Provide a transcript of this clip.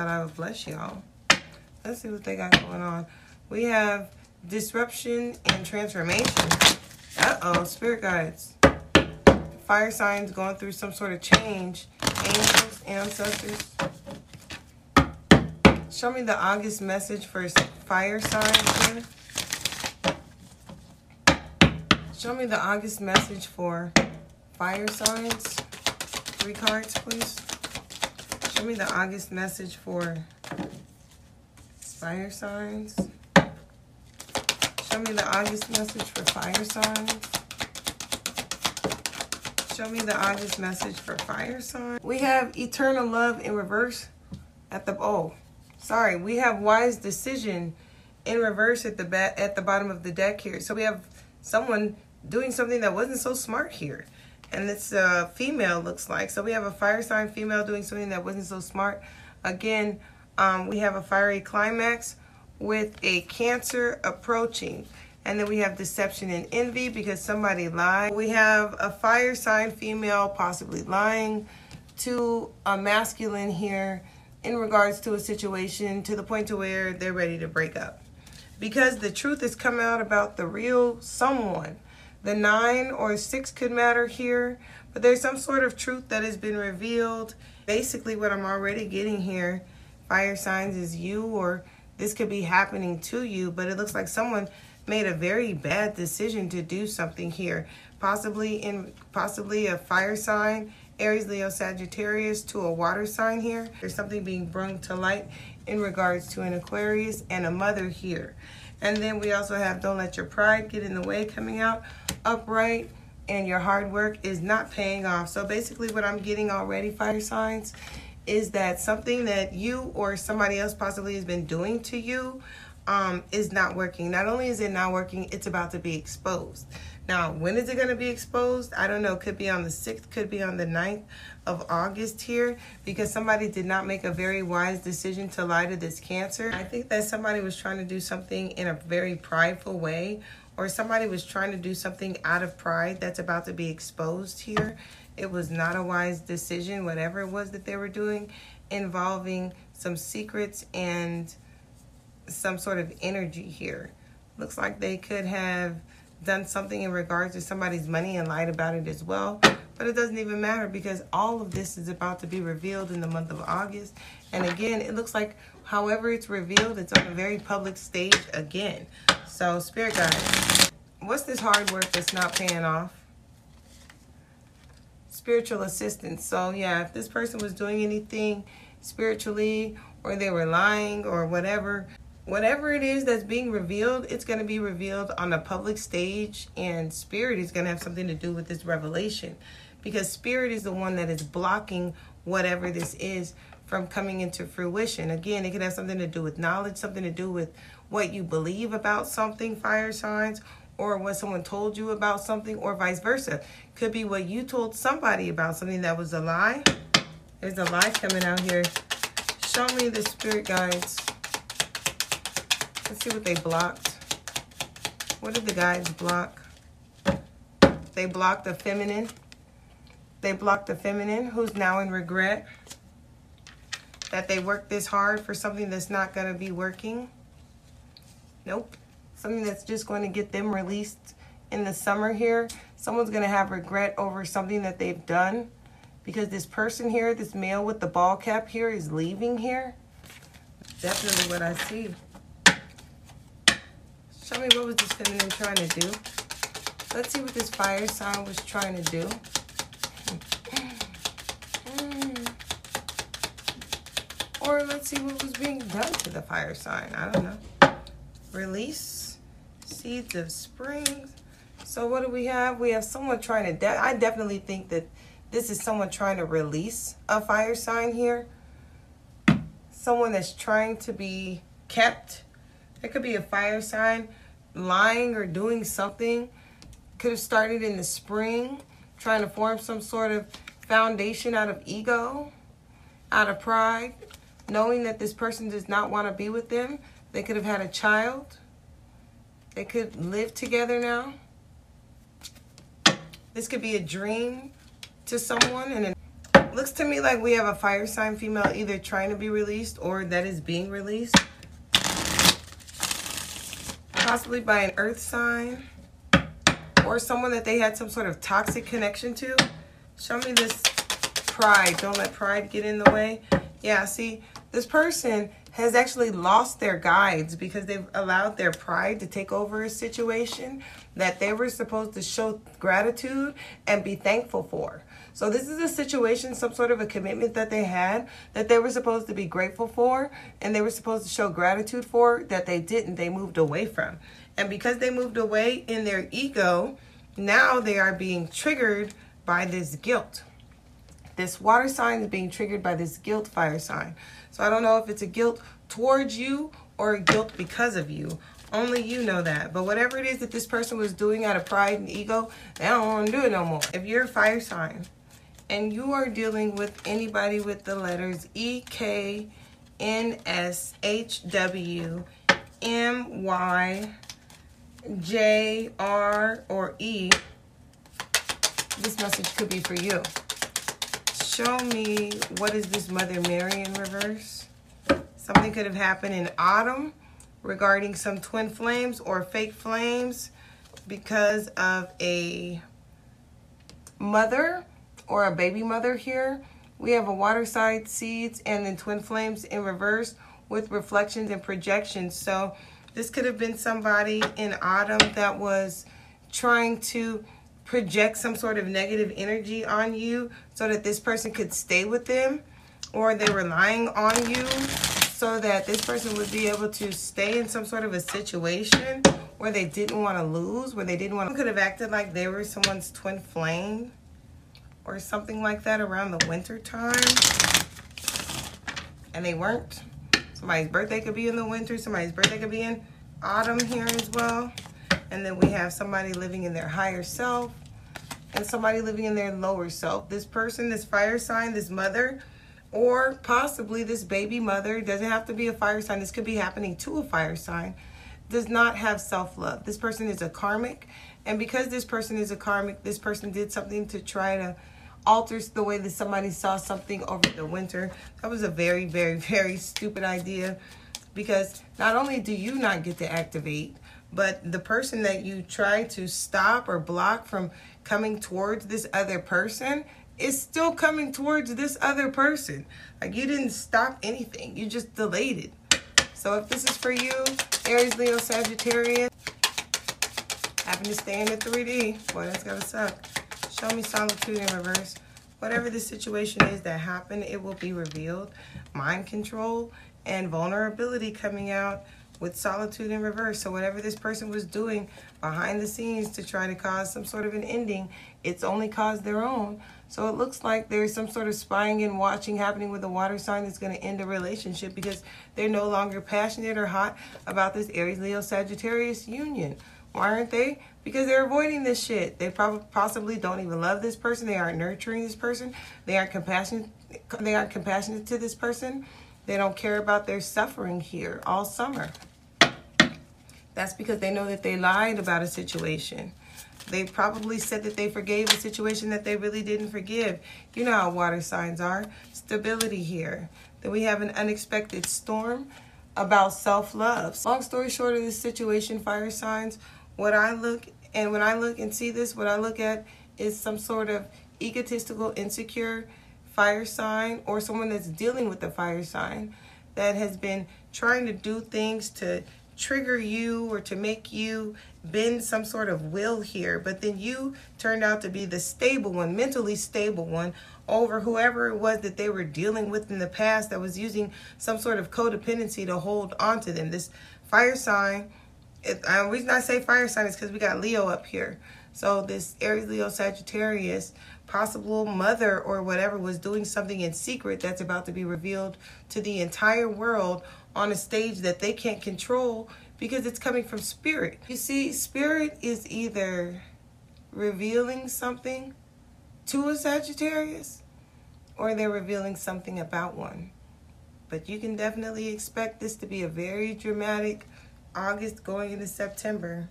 thought I would bless y'all. Let's see what they got going on. We have disruption and transformation. Uh-oh, spirit guides. Fire signs going through some sort of change. Angels, ancestors. Show me the August message for fire signs here. Show me the August message for fire signs. Three cards, please. Show me the August message for fire signs. Show me the August message for fire signs. Show me the August message for fire signs. We have eternal love in reverse at the oh, sorry. We have wise decision in reverse at the bat at the bottom of the deck here. So we have someone doing something that wasn't so smart here. And this a female looks like. So we have a fire sign female doing something that wasn't so smart. Again, um, we have a fiery climax with a cancer approaching. And then we have deception and envy because somebody lied. We have a fire sign female possibly lying to a masculine here in regards to a situation to the point to where they're ready to break up. Because the truth has come out about the real someone. The nine or six could matter here, but there's some sort of truth that has been revealed. Basically, what I'm already getting here, fire signs, is you or this could be happening to you, but it looks like someone made a very bad decision to do something here. Possibly in possibly a fire sign, Aries, Leo, Sagittarius to a water sign here. There's something being brought to light in regards to an Aquarius and a mother here. And then we also have don't let your pride get in the way coming out upright and your hard work is not paying off. So basically what I'm getting already fire signs is that something that you or somebody else possibly has been doing to you um, is not working. Not only is it not working, it's about to be exposed. Now, when is it going to be exposed? I don't know. Could be on the 6th, could be on the 9th of August here because somebody did not make a very wise decision to lie to this cancer. I think that somebody was trying to do something in a very prideful way or somebody was trying to do something out of pride that's about to be exposed here. It was not a wise decision, whatever it was that they were doing, involving some secrets and some sort of energy here. Looks like they could have done something in regards to somebody's money and lied about it as well. But it doesn't even matter because all of this is about to be revealed in the month of August. And again, it looks like however it's revealed, it's on a very public stage again. So, Spirit Guide, what's this hard work that's not paying off? Spiritual assistance. So, yeah, if this person was doing anything spiritually or they were lying or whatever, whatever it is that's being revealed, it's going to be revealed on a public stage, and spirit is going to have something to do with this revelation because spirit is the one that is blocking whatever this is from coming into fruition. Again, it could have something to do with knowledge, something to do with what you believe about something, fire signs, or what someone told you about something, or vice versa. Could be what you told somebody about something that was a lie. There's a lie coming out here. Show me the spirit guides. Let's see what they blocked. What did the guides block? They blocked the feminine. They blocked the feminine who's now in regret that they worked this hard for something that's not going to be working. Nope. Something that's just going to get them released in the summer here. Someone's going to have regret over something that they've done because this person here, this male with the ball cap here is leaving here. Definitely what I see. Show me what was this feminine trying to do. Let's see what this fire sign was trying to do. Or let's see what was being done to the fire sign. I don't know. Release seeds of spring. So what do we have? We have someone trying to, de I definitely think that this is someone trying to release a fire sign here. Someone that's trying to be kept. It could be a fire sign lying or doing something. Could have started in the spring, trying to form some sort of foundation out of ego, out of pride knowing that this person does not want to be with them. They could have had a child. They could live together now. This could be a dream to someone and it Looks to me like we have a fire sign female either trying to be released or that is being released. Possibly by an earth sign or someone that they had some sort of toxic connection to. Show me this pride. Don't let pride get in the way. Yeah, see, this person has actually lost their guides because they've allowed their pride to take over a situation that they were supposed to show gratitude and be thankful for. So this is a situation, some sort of a commitment that they had that they were supposed to be grateful for and they were supposed to show gratitude for that they didn't. They moved away from. And because they moved away in their ego, now they are being triggered by this guilt. This water sign is being triggered by this guilt fire sign. So I don't know if it's a guilt towards you or a guilt because of you. Only you know that. But whatever it is that this person was doing out of pride and ego, they don't want to do it no more. If you're a fire sign and you are dealing with anybody with the letters E, K, N, S, H, W, M, Y, J, R, or E, this message could be for you show me what is this Mother Mary in reverse? Something could have happened in autumn regarding some twin flames or fake flames because of a mother or a baby mother here. We have a water side seeds and then twin flames in reverse with reflections and projections. So this could have been somebody in autumn that was trying to project some sort of negative energy on you so that this person could stay with them or they were relying on you so that this person would be able to stay in some sort of a situation where they didn't want to lose, where they didn't want to could have acted like they were someone's twin flame or something like that around the winter time. And they weren't. Somebody's birthday could be in the winter, somebody's birthday could be in autumn here as well. And then we have somebody living in their higher self and somebody living in their lower self. This person, this fire sign, this mother, or possibly this baby mother, doesn't have to be a fire sign. This could be happening to a fire sign, does not have self love. This person is a karmic. And because this person is a karmic, this person did something to try to alter the way that somebody saw something over the winter. That was a very, very, very stupid idea because not only do you not get to activate, but the person that you try to stop or block from coming towards this other person is still coming towards this other person. Like you didn't stop anything, you just delayed it. So if this is for you, Aries, Leo, Sagittarius, happen to stay in the 3D. Boy, that's gotta suck. Show me solitude in reverse. Whatever the situation is that happened, it will be revealed. Mind control and vulnerability coming out with solitude in reverse. So whatever this person was doing behind the scenes to try to cause some sort of an ending, it's only caused their own. So it looks like there's some sort of spying and watching happening with a water sign that's going to end a relationship because they're no longer passionate or hot about this Aries, Leo, Sagittarius union. Why aren't they? Because they're avoiding this shit. They probably possibly don't even love this person. They aren't nurturing this person. They aren't compassionate. They aren't compassionate to this person. They don't care about their suffering here all summer. That's because they know that they lied about a situation. They probably said that they forgave a situation that they really didn't forgive. You know how water signs are. Stability here. Then we have an unexpected storm about self-love. Long story short of this situation, fire signs, what I look and when I look and see this, what I look at is some sort of egotistical, insecure fire sign or someone that's dealing with the fire sign that has been trying to do things to trigger you or to make you bend some sort of will here, but then you turned out to be the stable one, mentally stable one over whoever it was that they were dealing with in the past that was using some sort of codependency to hold on to them. This fire sign, the reason I say fire sign is because we got Leo up here. So this Aries, Leo, Sagittarius, possible mother or whatever was doing something in secret that's about to be revealed to the entire world on a stage that they can't control because it's coming from spirit. You see, spirit is either revealing something to a Sagittarius or they're revealing something about one. But you can definitely expect this to be a very dramatic August going into September.